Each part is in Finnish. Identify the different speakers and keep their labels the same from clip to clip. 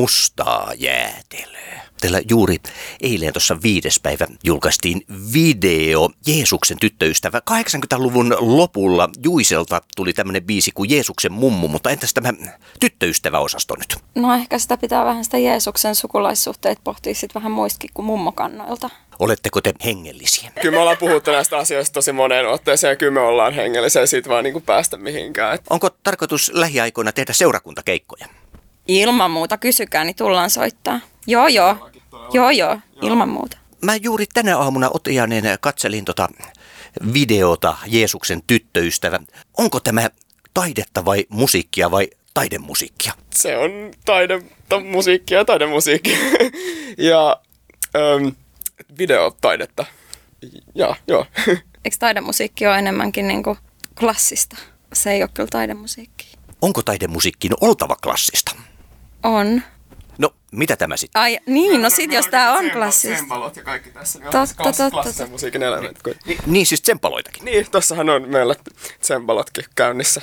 Speaker 1: mustaa jäätelöä. Teillä juuri eilen tuossa viides päivä julkaistiin video Jeesuksen tyttöystävä. 80-luvun lopulla Juiselta tuli tämmöinen biisi kuin Jeesuksen mummu, mutta entäs tämä tyttöystäväosasto nyt?
Speaker 2: No ehkä sitä pitää vähän sitä Jeesuksen sukulaissuhteet pohtia sitten vähän muistakin kuin mummokannoilta.
Speaker 1: Oletteko te hengellisiä?
Speaker 3: Kyllä me ollaan puhuttu näistä asioista tosi moneen otteeseen ja kyllä me ollaan hengellisiä siitä vaan niin kuin päästä mihinkään.
Speaker 1: Onko tarkoitus lähiaikoina tehdä seurakuntakeikkoja?
Speaker 2: Ilman muuta kysykää, niin tullaan soittaa. Joo, joo. Joo, joo, ilman muuta.
Speaker 1: Mä juuri tänä aamuna Otianen katselin tota videota Jeesuksen tyttöystävä. Onko tämä taidetta vai musiikkia vai taidemusiikkia?
Speaker 3: Se on taide, ta, musiikkia ja taidemusiikkia. ja ähm, videotaidetta. Ja, joo.
Speaker 2: Eikö taidemusiikki ole enemmänkin niin kuin klassista? Se ei ole kyllä taidemusiikki.
Speaker 1: Onko taidemusiikkin oltava klassista?
Speaker 2: On.
Speaker 1: No, mitä tämä sitten?
Speaker 2: Ai, niin, no sit jos tää on klassista.
Speaker 3: Tsempalot ja kaikki tässä. Niin
Speaker 2: Totta, totta,
Speaker 3: Klassisen musiikin elementti.
Speaker 1: Ni- niin siis tsempaloitakin.
Speaker 3: Niin, tossahan on meillä tsempalotkin käynnissä.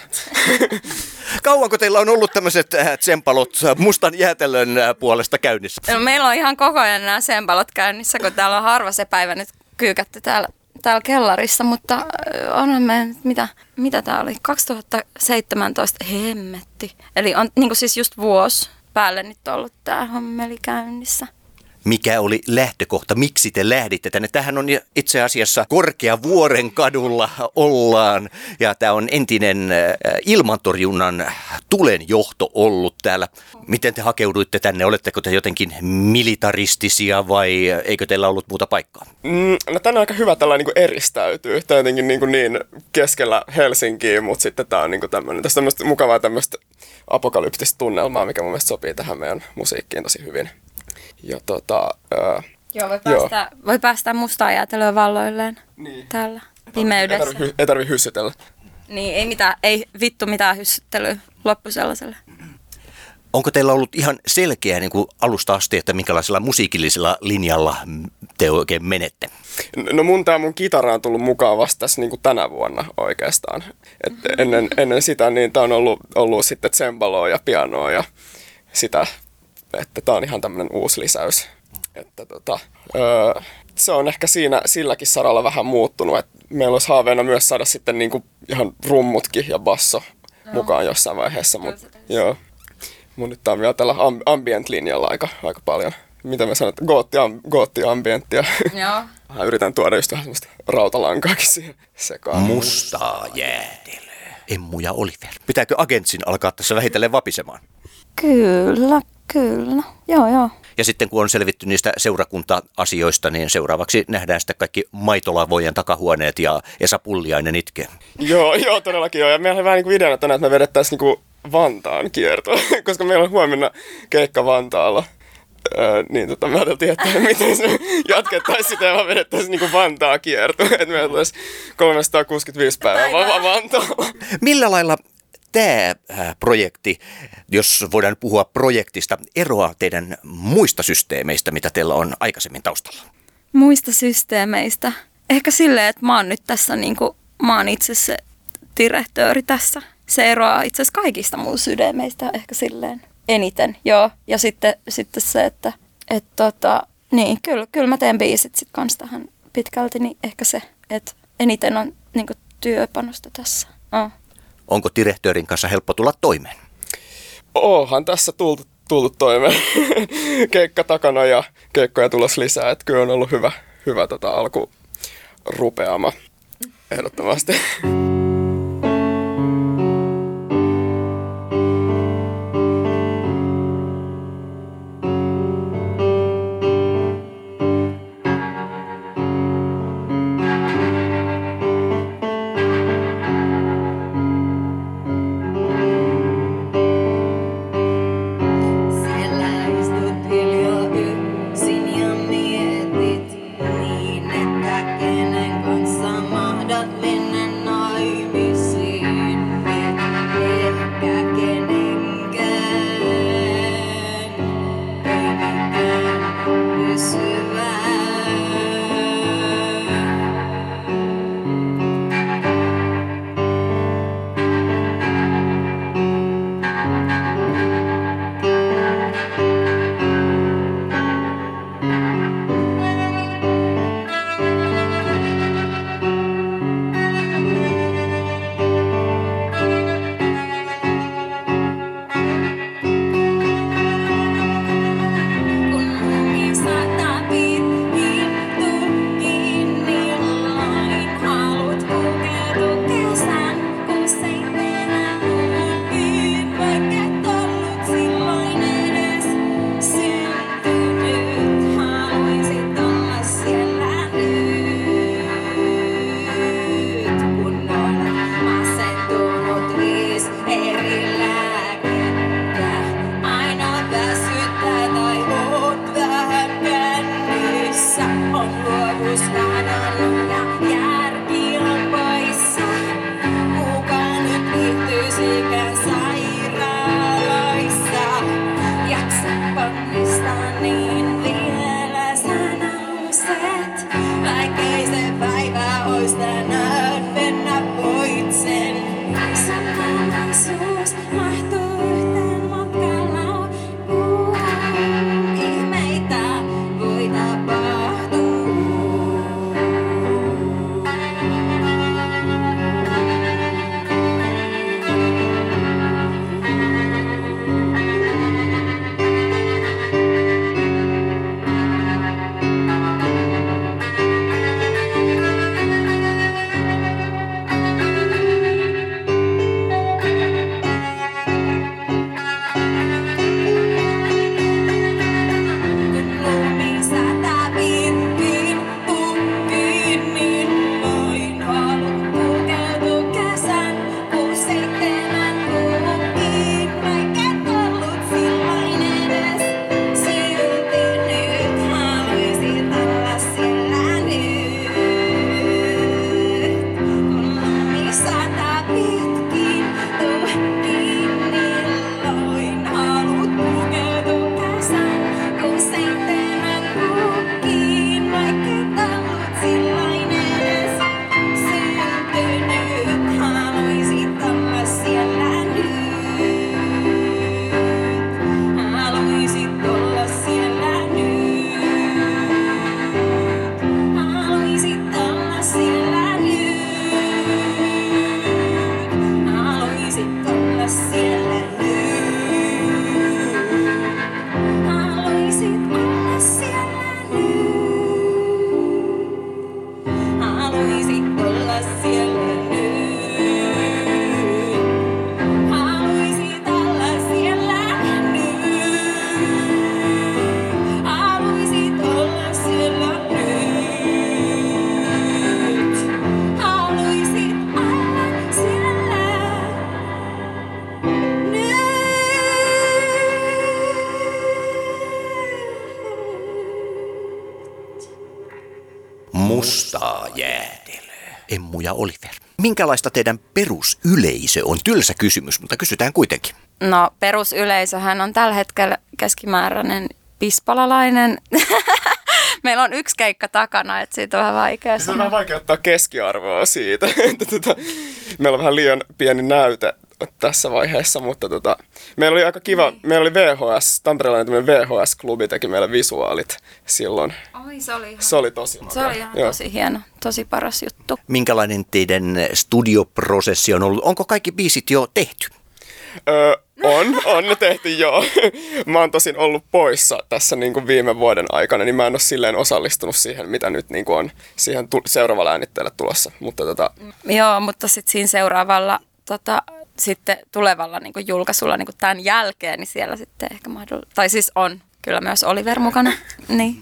Speaker 1: Kauanko teillä on ollut tämmöiset äh, tsempalot äh, mustan jäätelön äh, puolesta käynnissä?
Speaker 2: No, meillä on ihan koko ajan nämä sempalot käynnissä, kun täällä on harva se päivä nyt kyykätty täällä, täällä kellarissa, mutta onhan me, mitä, mitä tää oli, 2017, hemmetti. Eli on niin siis just vuosi päälle nyt ollut tää hommeli käynnissä.
Speaker 1: Mikä oli lähtökohta? Miksi te lähditte tänne? Tähän on itse asiassa Korkea Vuoren kadulla ollaan ja tämä on entinen äh, ilmantorjunnan tulenjohto ollut täällä. Miten te hakeuduitte tänne? Oletteko te jotenkin militaristisia vai eikö teillä ollut muuta paikkaa?
Speaker 3: Mm, no tänne on aika hyvä tällainen niin eristäytyy. Tämä jotenkin niin, niin keskellä Helsinkiä, mutta sitten tämä on niin tämmöinen, tässä on tämmöistä mukavaa tämmöistä apokalyptista tunnelmaa, mikä mun mielestä sopii tähän meidän musiikkiin tosi hyvin. Ja tota, ää,
Speaker 2: Joo, voi
Speaker 3: Joo.
Speaker 2: päästä, voi päästä mustaa jäätelöä valloilleen
Speaker 3: Niin.
Speaker 2: täällä
Speaker 3: ei
Speaker 2: pimeydessä.
Speaker 3: tarvi, ei tarvi hyssytellä.
Speaker 2: Niin, ei, mitään, ei vittu mitään hyssyttelyä loppu sellaiselle.
Speaker 1: Onko teillä ollut ihan selkeä niin kuin alusta asti, että minkälaisella musiikillisella linjalla te oikein menette?
Speaker 3: No mun tää mun kitara on tullut mukaan vasta tässä niin kuin tänä vuonna oikeastaan. Et ennen, ennen sitä niin tää on ollut, ollut sitten tsembaloa ja pianoa ja sitä, että tää on ihan tämmönen uusi lisäys. Että tota, öö, se on ehkä siinä silläkin saralla vähän muuttunut, että meillä olisi haaveena myös saada sitten niin kuin ihan rummutkin ja basso mukaan jossain vaiheessa. Mut, joo. Mun nyt tää on vielä tällä amb- ambient-linjalla aika, aika paljon. Mitä mä sanon, että gootti, am, gootti ambienttia.
Speaker 2: Joo.
Speaker 3: Mä yritän tuoda just vähän semmoista rautalankaakin siihen sekaan.
Speaker 1: Mustaa jäätelöä. Emmu ja Oliver. Pitääkö agentsin alkaa tässä vähitellen vapisemaan?
Speaker 2: Kyllä, kyllä. Joo, joo.
Speaker 1: Ja sitten kun on selvitty niistä seurakunta-asioista, niin seuraavaksi nähdään sitten kaikki maitolavojen takahuoneet ja Esa Pulliainen itkee.
Speaker 3: Joo, joo, todellakin joo. Ja meillä oli vähän niin kuin ideana tänään, että me vedettäisiin niin Vantaan kierto, koska meillä on huomenna keikka Vantaalla. Öö, niin tota, me ajateltiin, että miten se jatkettaisiin sitä ja vaan vedettäisiin niin Vantaa kierto. Että meillä olisi 365 päivää vaan vaan Vantaalla.
Speaker 1: Millä lailla tämä projekti, jos voidaan puhua projektista, eroaa teidän muista systeemeistä, mitä teillä on aikaisemmin taustalla?
Speaker 2: Muista systeemeistä. Ehkä silleen, että mä oon nyt tässä niinku, mä oon itse se direktööri tässä. Se eroaa itse asiassa kaikista mun sydämeistä ehkä silleen eniten, joo. Ja sitten, sitten se, että et tota, niin, kyllä, kyllä mä teen biisit sit kans tähän pitkälti, niin ehkä se, että eniten on niinku työpanosta tässä. Oh.
Speaker 1: Onko direktöörin kanssa helppo tulla toimeen?
Speaker 3: Oohan tässä tultu, tultu toimeen. Keikka takana ja keikkoja tulossa lisää. Että kyllä on ollut hyvä, hyvä tota alku rupeama. Ehdottomasti.
Speaker 1: Mustaa jäätelöä. Emmu ja Oliver. Minkälaista teidän perusyleisö on? Tylsä kysymys, mutta kysytään kuitenkin.
Speaker 2: No perusyleisöhän on tällä hetkellä keskimääräinen pispalalainen. Meillä on yksi keikka takana, että siitä on vähän vaikea
Speaker 3: Se on
Speaker 2: sanoa.
Speaker 3: vähän vaikea ottaa keskiarvoa siitä. että tota, meillä on vähän liian pieni näyte tässä vaiheessa, mutta tota, meillä oli aika kiva, meillä oli VHS, tämmöinen VHS-klubi teki meille visuaalit silloin.
Speaker 2: Oi, se oli ihan,
Speaker 3: Se oli tosi
Speaker 2: se oli ihan
Speaker 3: Joo.
Speaker 2: tosi hieno, tosi paras juttu.
Speaker 1: Minkälainen teidän studioprosessi on ollut? Onko kaikki biisit jo tehty?
Speaker 3: Öö, on, on ne tehty joo. Mä oon tosin ollut poissa tässä niin kuin viime vuoden aikana, niin mä en ole silleen osallistunut siihen, mitä nyt niin kuin on siihen tu- seuraavalla äänitteelle tulossa. Mutta tota,
Speaker 2: Joo, mutta sitten siinä seuraavalla tota, sitten tulevalla niin julkaisulla niin tämän jälkeen, niin siellä sitten ehkä mahdollista, tai siis on kyllä myös Oliver mukana. niin.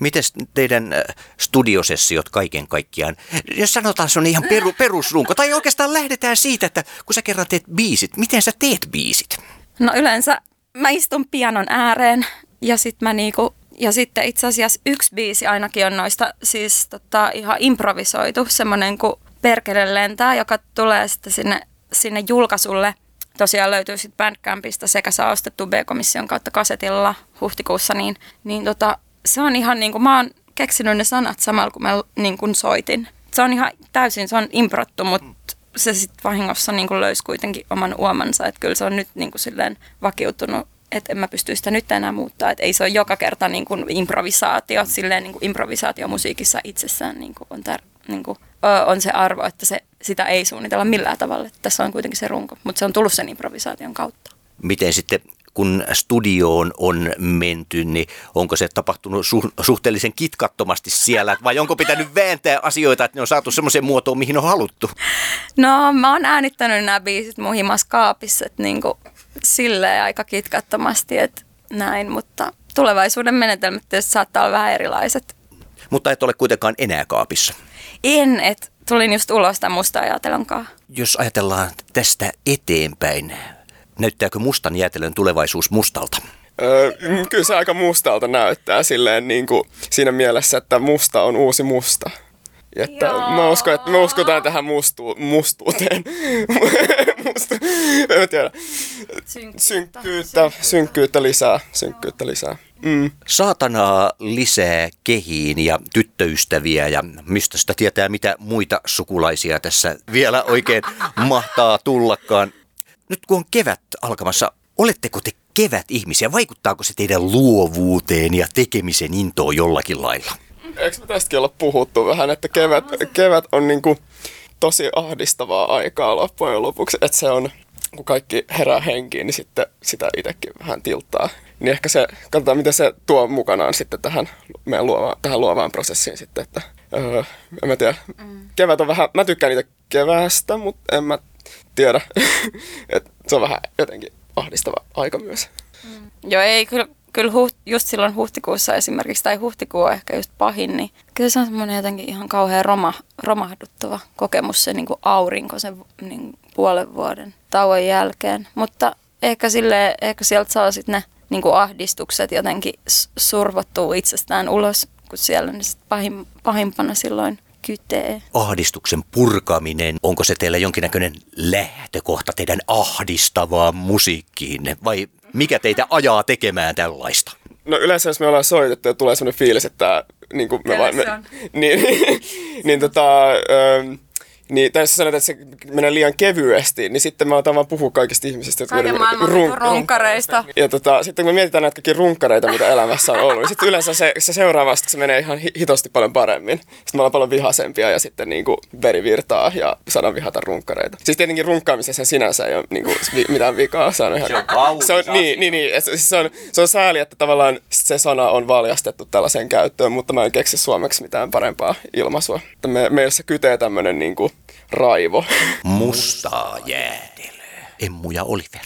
Speaker 1: Miten teidän äh, studiosessiot kaiken kaikkiaan? Jos sanotaan se on ihan peru, perusrunko, tai oikeastaan lähdetään siitä, että kun sä kerran teet biisit, miten sä teet biisit?
Speaker 2: No yleensä mä istun pianon ääreen ja sitten mä niinku, ja sitten itse asiassa yksi biisi ainakin on noista siis tota, ihan improvisoitu, semmoinen kuin Perkele lentää, joka tulee sitten sinne, sinne julkaisulle. Tosiaan löytyy sitten Bandcampista sekä saa ostettu B-komission kautta kasetilla huhtikuussa, niin, niin tota, se on ihan niin kuin, mä oon keksinyt ne sanat samalla kun mä niin kuin soitin. Se on ihan täysin, se on improttu, mutta se sitten vahingossa niin kuin löysi kuitenkin oman uomansa, että kyllä se on nyt niin kuin silleen vakiutunut, että en mä pysty sitä nyt enää muuttaa, että ei se ole joka kerta niin kuin improvisaatio, silleen niin kuin improvisaatio musiikissa itsessään niin kuin on, tär, niin kuin, on se arvo, että se, sitä ei suunnitella millään tavalla, että tässä on kuitenkin se runko, mutta se on tullut sen improvisaation kautta.
Speaker 1: Miten sitten kun studioon on menty, niin onko se tapahtunut su- suhteellisen kitkattomasti siellä, vai onko pitänyt vääntää asioita, että ne on saatu semmoiseen muotoon, mihin on haluttu?
Speaker 2: No mä oon äänittänyt nämä biisit mun himas kaapissa, että niinku silleen aika kitkattomasti, että näin, mutta tulevaisuuden menetelmät tietysti saattaa olla vähän erilaiset.
Speaker 1: Mutta et ole kuitenkaan enää kaapissa.
Speaker 2: En, että tulin just ulos tämän musta ajatelonkaan.
Speaker 1: Jos ajatellaan tästä eteenpäin, näyttääkö mustan jäätelön tulevaisuus mustalta?
Speaker 3: Öö, kyllä se aika mustalta näyttää silleen niin kuin siinä mielessä, että musta on uusi musta. Että mä uskon, että me uskotaan tähän mustu, mustuuteen. Mustu, en tiedä. Synkkyyttä, synkkyyttä lisää, synkkyyttä lisää. Mm.
Speaker 4: Saatanaa lisää kehiin ja tyttöystäviä ja mistä sitä tietää, mitä muita sukulaisia tässä vielä oikein mahtaa tullakaan. Nyt kun on kevät alkamassa, oletteko te kevät ihmisiä? Vaikuttaako se teidän luovuuteen ja tekemisen intoon jollakin lailla?
Speaker 3: Eikö me tästäkin olla puhuttu vähän, että kevät, kevät on niinku tosi ahdistavaa aikaa loppujen lopuksi, että se on, kun kaikki herää henkiin, niin sitten sitä itsekin vähän tilttaa. Niin ehkä se, katsotaan mitä se tuo mukanaan sitten tähän meidän luovaan, tähän luovaan prosessiin sitten, että öö, en mä tiedä. Kevät on vähän, mä tykkään niitä keväästä, mutta en mä tiedä, että se on vähän jotenkin ahdistava aika myös.
Speaker 2: Joo, ei, kyllä, kyllä huht, just silloin huhtikuussa esimerkiksi, tai huhtikuu on ehkä just pahin, niin kyllä se on semmoinen jotenkin ihan kauhean roma, romahduttava kokemus se niin kuin aurinko sen niin puolen vuoden tauon jälkeen. Mutta ehkä, sille, ehkä sieltä saa sitten ne niin kuin ahdistukset jotenkin survottua itsestään ulos, kun siellä ne sit pahim, pahimpana silloin kytee.
Speaker 4: Ahdistuksen purkaminen, onko se teillä jonkinnäköinen lähtökohta teidän ahdistavaan musiikkiinne vai mikä teitä ajaa tekemään tällaista?
Speaker 3: No yleensä jos me ollaan soitettu ja tulee sellainen fiilis, että niin kuin me vaan... Me,
Speaker 2: on?
Speaker 3: niin, niin tota... Ähm, niin, tai jos sanotaan, että se menee liian kevyesti, niin sitten mä otan vaan puhua kaikista ihmisistä, jotka
Speaker 2: Kaiken maailman
Speaker 3: run-
Speaker 2: run, runkareista.
Speaker 3: Ja tota, sitten kun me mietitään näitä kaikkia runkkareita, mitä elämässä on ollut, niin sitten yleensä se, se seuraavasta se menee ihan hi- hitosti paljon paremmin. Sitten me ollaan paljon vihasempia ja sitten niin kuin veri virtaa ja saadaan vihata runkkareita. Siis tietenkin runkkaamisessa sinänsä ei ole niin kuin, vi- mitään vikaa. Se on, ihan,
Speaker 4: Se on kaunis
Speaker 3: se on, niin, niin, niin. Se, se, on, se on sääli, että tavallaan se sana on valjastettu tällaiseen käyttöön, mutta mä en keksi suomeksi mitään parempaa ilmaisua. Että me, meissä kytee tämmöinen niin kuin raivo.
Speaker 4: Mustaa jäätelöä. Emmu ja Oliver.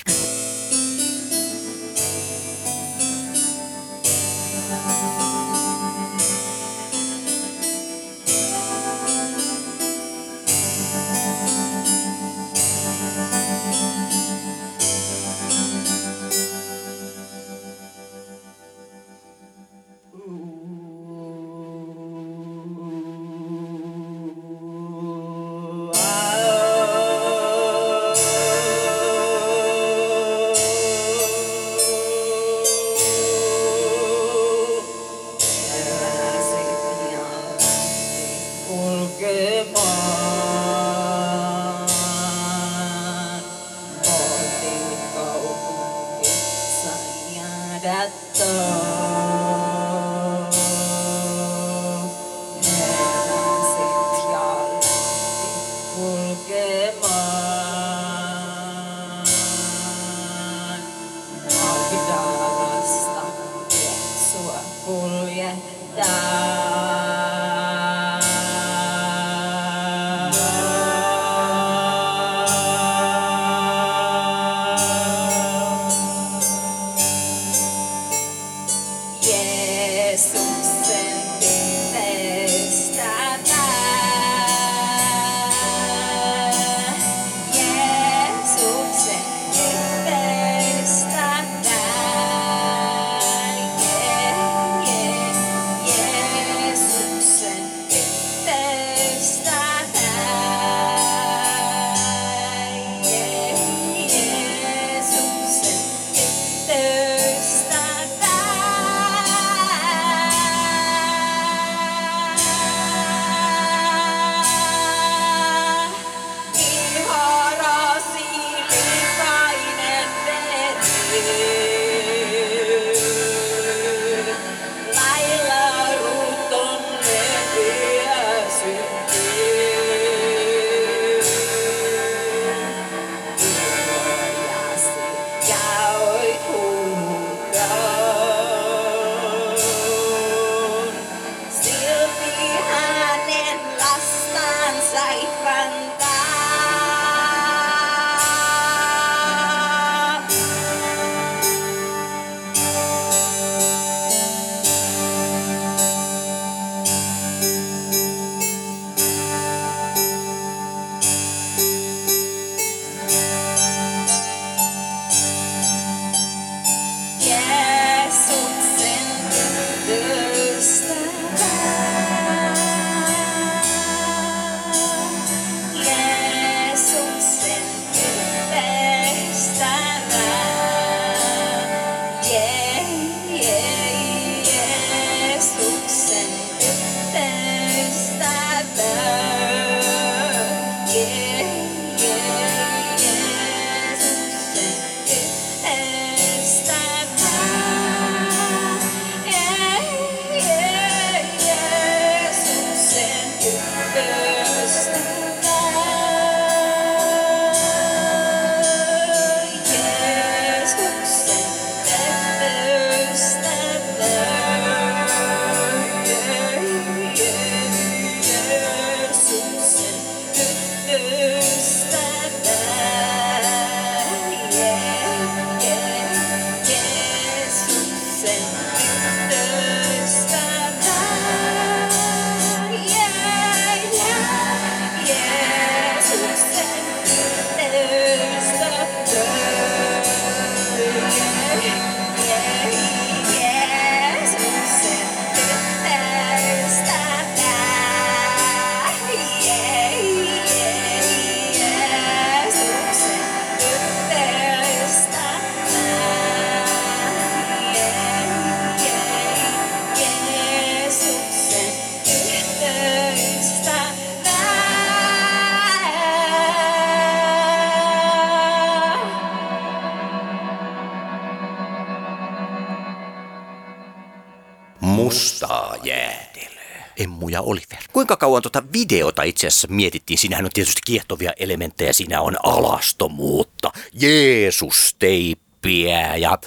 Speaker 1: Mustaa jäätelöä. Emmu ja Oliver. Kuinka kauan tuota videota itse asiassa mietittiin? Siinähän on tietysti kiehtovia elementtejä. Siinä on alastomuutta, Jeesus-teippiä ja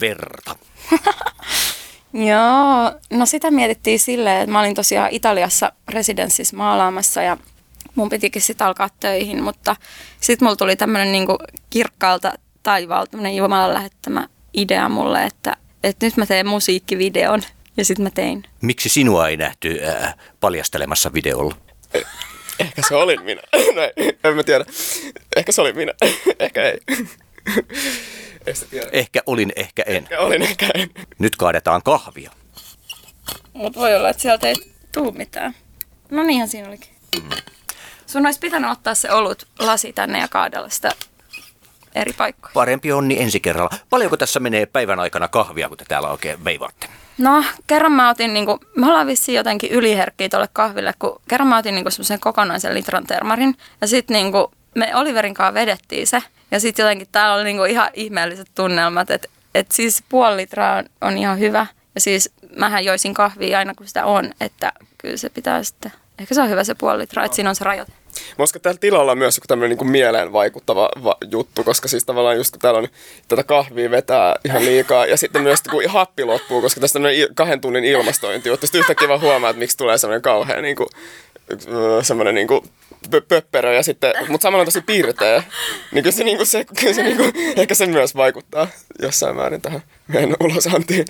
Speaker 1: verta.
Speaker 2: Joo, no sitä mietittiin silleen, että mä olin tosiaan Italiassa residenssissä maalaamassa ja mun pitikin sitten alkaa töihin, mutta sitten mulla tuli tämmöinen niinku kirkkaalta taivaalta tämmöinen Jumalan lähettämä idea mulle, että, että nyt mä teen musiikkivideon ja sitten mä tein.
Speaker 1: Miksi sinua ei nähty äh, paljastelemassa videolla?
Speaker 3: Ehkä se olin minä. Näin, en mä tiedä. Ehkä se oli minä. Ehkä ei. Tiedä.
Speaker 1: Ehkä olin, ehkä en.
Speaker 3: Ehkä olin, ehkä en.
Speaker 1: Nyt kaadetaan kahvia.
Speaker 2: Mutta voi olla, että sieltä ei tuu mitään. No niinhän siinä olikin. Sun olisi pitänyt ottaa se olut lasi tänne ja kaadella sitä eri paikkoihin.
Speaker 1: Parempi onni ensi kerralla. Paljonko tässä menee päivän aikana kahvia, kun te täällä oikein veivaatte?
Speaker 2: No, kerran mä otin, niinku, me ollaan vissiin jotenkin yliherkkiä tuolle kahville, kun kerran mä otin niinku semmoisen kokonaisen litran termarin. Ja sitten niinku, me Oliverin kanssa vedettiin se. Ja sitten jotenkin täällä oli niinku ihan ihmeelliset tunnelmat, että et siis puoli litraa on, on ihan hyvä. Ja siis mähän joisin kahvia aina kun sitä on, että kyllä se pitää sitten, ehkä se on hyvä se puoli litraa, että siinä on se rajoite.
Speaker 3: Että täällä tilalla on myös joku tämmöinen niin mieleen vaikuttava va- juttu, koska siis tavallaan just kun täällä on tätä kahvia vetää ihan liikaa ja sitten myös kun happi loppuu, koska tässä on kahden tunnin ilmastointi juttu. Sitten yhtäkkiä vaan huomaa, että miksi tulee semmoinen kauhean niin kuin, semmoinen niin kuin pö- pöpperö ja sitten, mutta samalla on tosi piirteä. Niin kyllä se, niin kuin se, kyllä se niin kuin, ehkä se myös vaikuttaa jossain määrin tähän meidän ulosantiin.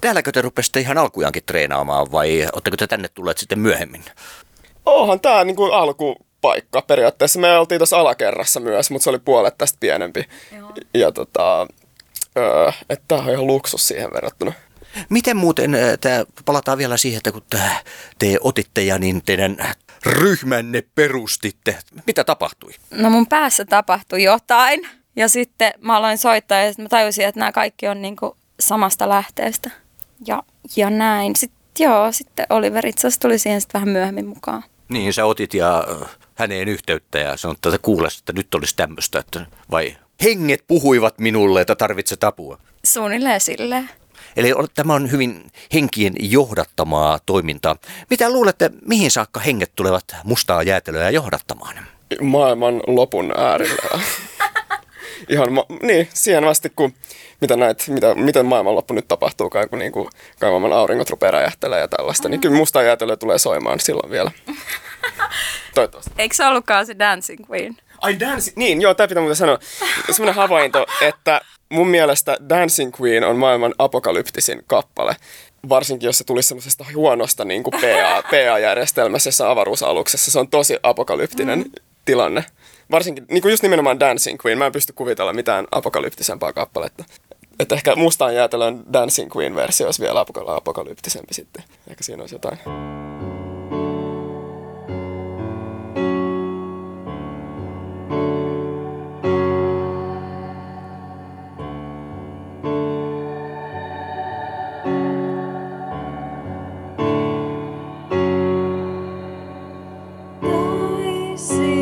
Speaker 1: Täälläkö te rupesitte ihan alkujaankin treenaamaan vai oletteko te tänne tulleet sitten myöhemmin?
Speaker 3: Onhan tämä niinku alkupaikka periaatteessa. Me oltiin tuossa alakerrassa myös, mutta se oli puolet tästä pienempi.
Speaker 2: Joo.
Speaker 3: Ja tota, öö, että tämä on ihan luksus siihen verrattuna.
Speaker 1: Miten muuten, tää, palataan vielä siihen, että kun tää, te otitte ja niin teidän ryhmänne perustitte. Mitä tapahtui?
Speaker 2: No mun päässä tapahtui jotain ja sitten mä aloin soittaa ja sitten mä tajusin, että nämä kaikki on niinku samasta lähteestä. Ja, ja näin. Sitten joo, sitten Oliver itse asiassa tuli siihen sitten vähän myöhemmin mukaan.
Speaker 1: Niin, sä otit ja äh, häneen yhteyttä ja sanoit, että kuule, että nyt olisi tämmöistä, että vai henget puhuivat minulle, että tarvitset apua.
Speaker 2: Suunnilleen silleen.
Speaker 1: Eli tämä on hyvin henkien johdattamaa toimintaa. Mitä luulette, mihin saakka henget tulevat mustaa jäätelöä johdattamaan?
Speaker 3: Maailman lopun äärellä. ihan, ma- niin, siihen asti, kun mitä näet, mitä, miten maailmanloppu nyt tapahtuu, kun niin kuin, kai maailman auringot rupeaa räjähtelemään ja tällaista, niin kyllä musta jäätelö tulee soimaan silloin vielä. Toivottavasti.
Speaker 2: Eikö se ollutkaan se Dancing Queen?
Speaker 3: Ai Dancing, niin joo, tämä pitää muuten sanoa. Sellainen havainto, että mun mielestä Dancing Queen on maailman apokalyptisin kappale. Varsinkin jos se tulisi semmoisesta huonosta niin kuin PA, PA-järjestelmässä avaruusaluksessa. Se on tosi apokalyptinen mm. tilanne. Varsinkin, niin kuin just nimenomaan Dancing Queen. Mä en pysty kuvitella mitään apokalyptisempaa kappaletta. Että ehkä mustaan jäätelön Dancing Queen-versio olisi vielä apoka- apokalyptisempi sitten. Ehkä siinä olisi jotain.
Speaker 4: Toisinaan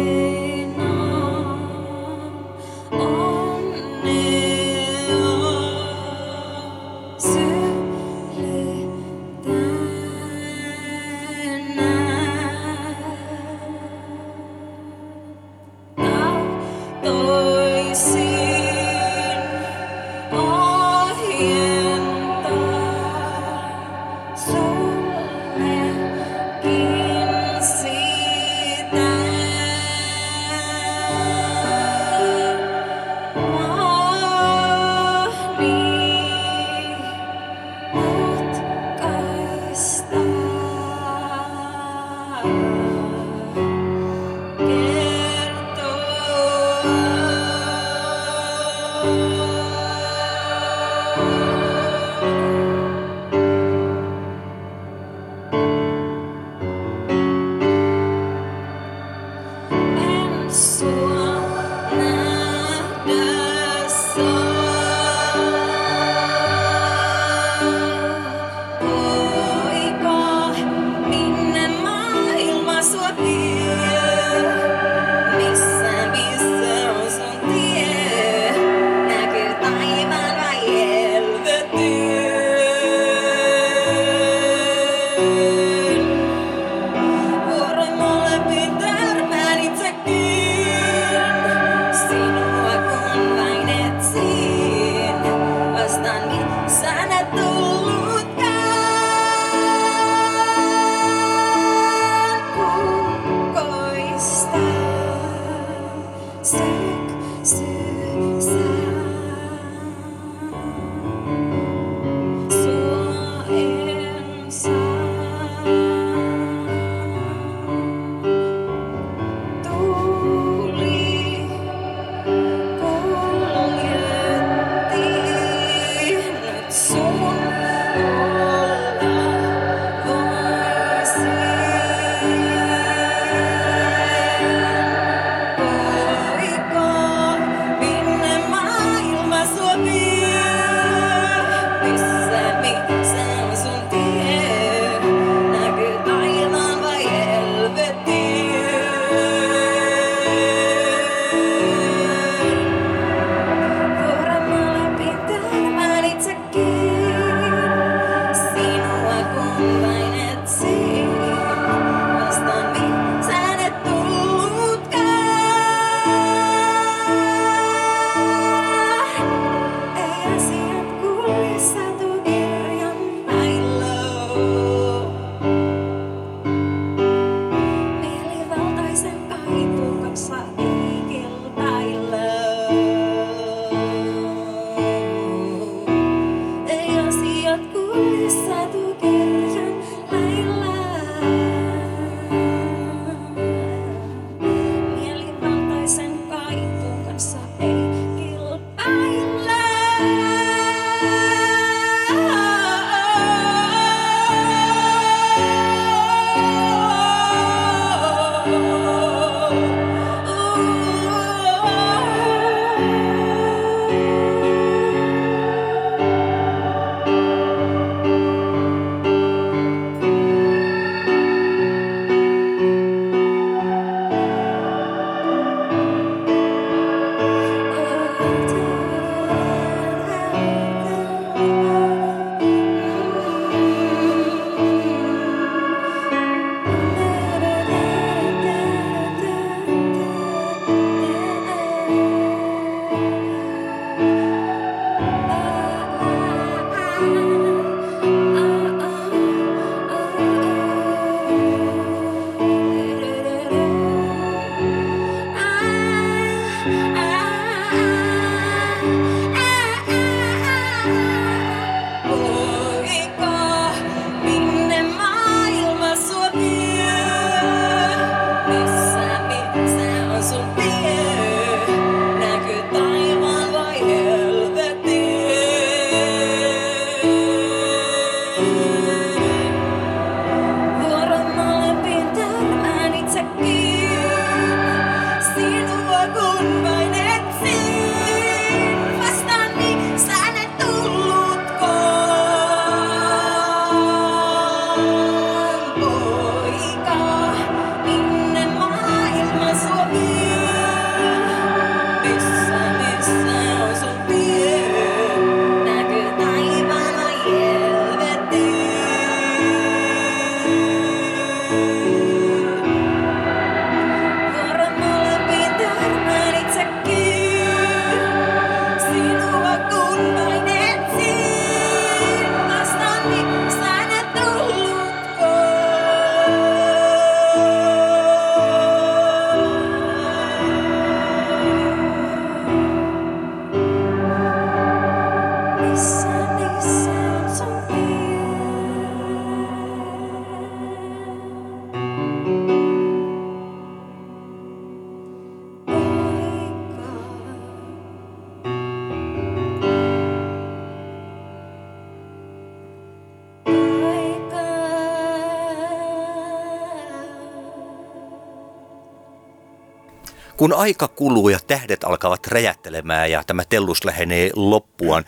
Speaker 4: Kun
Speaker 1: aika kuluu ja tähdet alkavat räjättelemään ja tämä tellus lähenee loppuaan,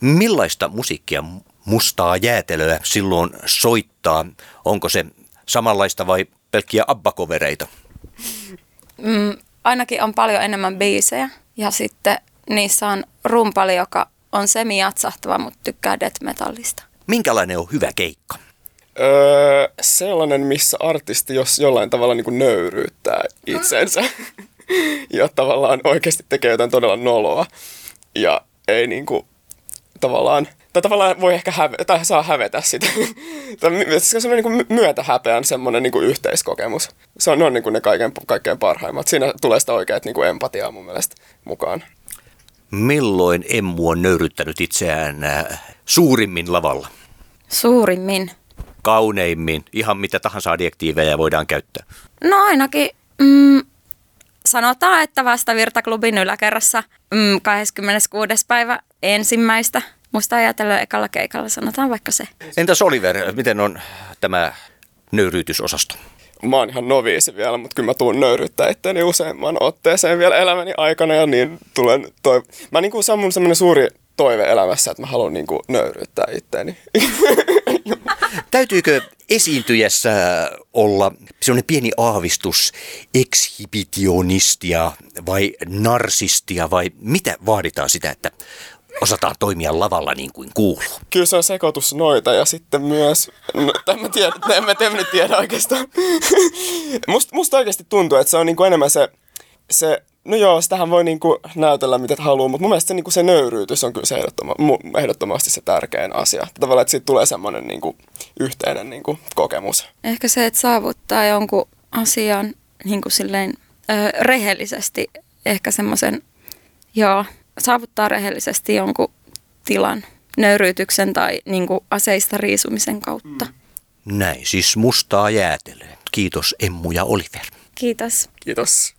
Speaker 1: millaista musiikkia mustaa jäätelöä silloin soittaa? Onko se samanlaista vai pelkkiä abbakovereita?
Speaker 2: Mm, ainakin on paljon enemmän biisejä ja sitten niissä on rumpali, joka on semi-jatsahtava, mutta tykkää death metallista.
Speaker 1: Minkälainen on hyvä keikka?
Speaker 3: Öö, sellainen, missä artisti jos jollain tavalla niin kuin nöyryyttää itsensä ja tavallaan oikeasti tekee jotain todella noloa ja ei niin kuin, tavallaan, tai tavallaan voi ehkä häve, tai saa hävetä sitä. tai se on semmoinen niin myötähäpeän semmoinen niin kuin yhteiskokemus. Se on, ne on niin kuin ne kaikkein, kaikkein parhaimmat. Siinä tulee sitä oikeat niin kuin empatiaa mun mielestä mukaan.
Speaker 1: Milloin Emmu on nöyryttänyt itseään äh, suurimmin lavalla?
Speaker 2: Suurimmin.
Speaker 1: Kauneimmin, ihan mitä tahansa adjektiiveja voidaan käyttää.
Speaker 2: No ainakin mm, sanotaan, että vasta Virtaklubin yläkerrassa mm, 26. päivä ensimmäistä. Musta ajatellen ekalla keikalla, sanotaan vaikka se.
Speaker 1: Entäs Oliver, miten on tämä nöyryytysosasto?
Speaker 3: mä oon ihan noviisi vielä, mutta kyllä mä tuun nöyryyttää itseäni useamman otteeseen vielä elämäni aikana ja niin tulen toi... Mä niinku se on mun semmonen suuri toive elämässä, että mä haluan niinku nöyryyttää itteeni.
Speaker 1: Täytyykö esiintyjässä olla sellainen pieni aavistus ekshibitionistia vai narsistia vai mitä vaaditaan sitä, että osataan toimia lavalla niin kuin kuuluu?
Speaker 3: kyllä se on sekoitus noita ja sitten myös, no, en mä tiedä, en mä, en tiedä oikeastaan. musta, musta oikeasti tuntuu, että se on niinku enemmän se, se No joo, sitähän voi niinku näytellä mitä haluaa, mutta mun mielestä se, niinku se nöyryytys on kyllä se ehdottoma, mu- ehdottomasti se tärkein asia. Tavallaan, että siitä tulee semmoinen niinku yhteinen niinku kokemus.
Speaker 2: Ehkä se, että saavuttaa jonkun asian niin kuin silleen ö, rehellisesti, ehkä semmoisen, joo, saavuttaa rehellisesti jonkun tilan nöyryytyksen tai niin kuin aseista riisumisen kautta.
Speaker 1: Näin siis mustaa jäätelee. Kiitos Emmu ja Oliver.
Speaker 2: Kiitos.
Speaker 3: Kiitos.